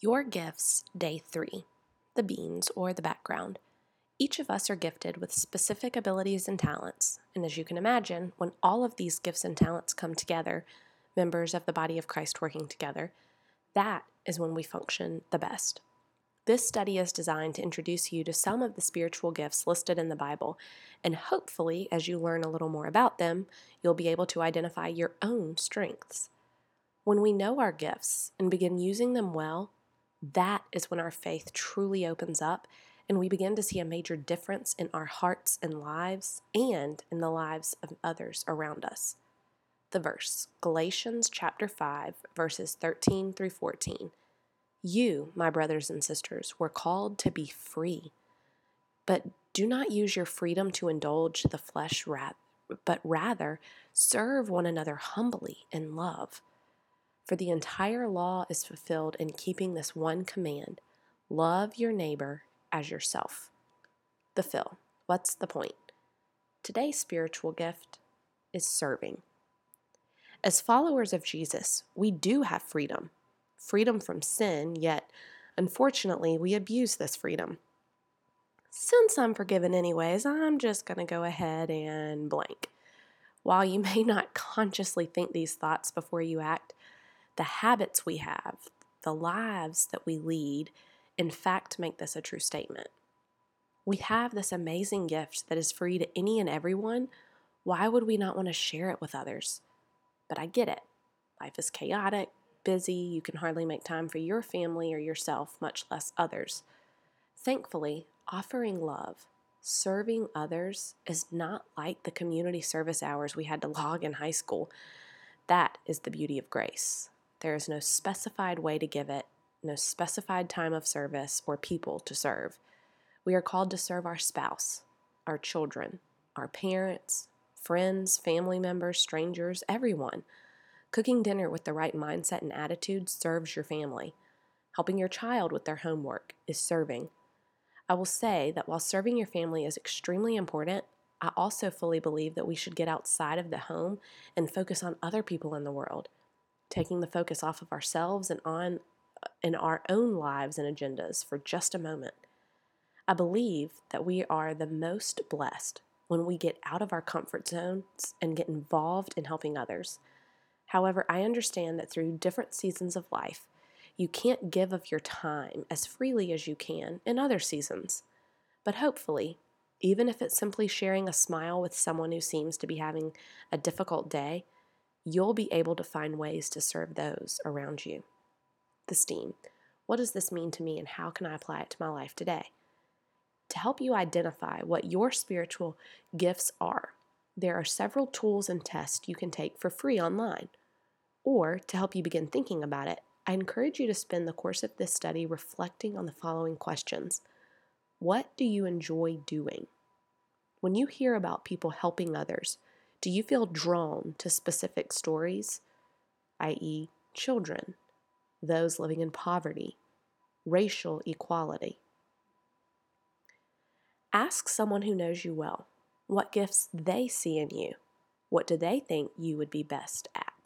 Your gifts, day three the beans or the background. Each of us are gifted with specific abilities and talents, and as you can imagine, when all of these gifts and talents come together, members of the body of Christ working together, that is when we function the best. This study is designed to introduce you to some of the spiritual gifts listed in the Bible, and hopefully, as you learn a little more about them, you'll be able to identify your own strengths. When we know our gifts and begin using them well, that is when our faith truly opens up and we begin to see a major difference in our hearts and lives and in the lives of others around us. The verse, Galatians chapter 5, verses 13 through 14. You, my brothers and sisters, were called to be free. But do not use your freedom to indulge the flesh, but rather serve one another humbly in love. For the entire law is fulfilled in keeping this one command love your neighbor as yourself. The fill. What's the point? Today's spiritual gift is serving. As followers of Jesus, we do have freedom freedom from sin, yet, unfortunately, we abuse this freedom. Since I'm forgiven anyways, I'm just going to go ahead and blank. While you may not consciously think these thoughts before you act, the habits we have, the lives that we lead, in fact, make this a true statement. We have this amazing gift that is free to any and everyone. Why would we not want to share it with others? But I get it. Life is chaotic, busy, you can hardly make time for your family or yourself, much less others. Thankfully, offering love, serving others, is not like the community service hours we had to log in high school. That is the beauty of grace. There is no specified way to give it, no specified time of service or people to serve. We are called to serve our spouse, our children, our parents, friends, family members, strangers, everyone. Cooking dinner with the right mindset and attitude serves your family. Helping your child with their homework is serving. I will say that while serving your family is extremely important, I also fully believe that we should get outside of the home and focus on other people in the world taking the focus off of ourselves and on in our own lives and agendas for just a moment. I believe that we are the most blessed when we get out of our comfort zones and get involved in helping others. However, I understand that through different seasons of life, you can't give of your time as freely as you can in other seasons. But hopefully, even if it's simply sharing a smile with someone who seems to be having a difficult day, you'll be able to find ways to serve those around you. The STEAM. What does this mean to me and how can I apply it to my life today? To help you identify what your spiritual gifts are, there are several tools and tests you can take for free online. Or to help you begin thinking about it, I encourage you to spend the course of this study reflecting on the following questions What do you enjoy doing? When you hear about people helping others, do you feel drawn to specific stories, i.e., children, those living in poverty, racial equality? Ask someone who knows you well what gifts they see in you. What do they think you would be best at?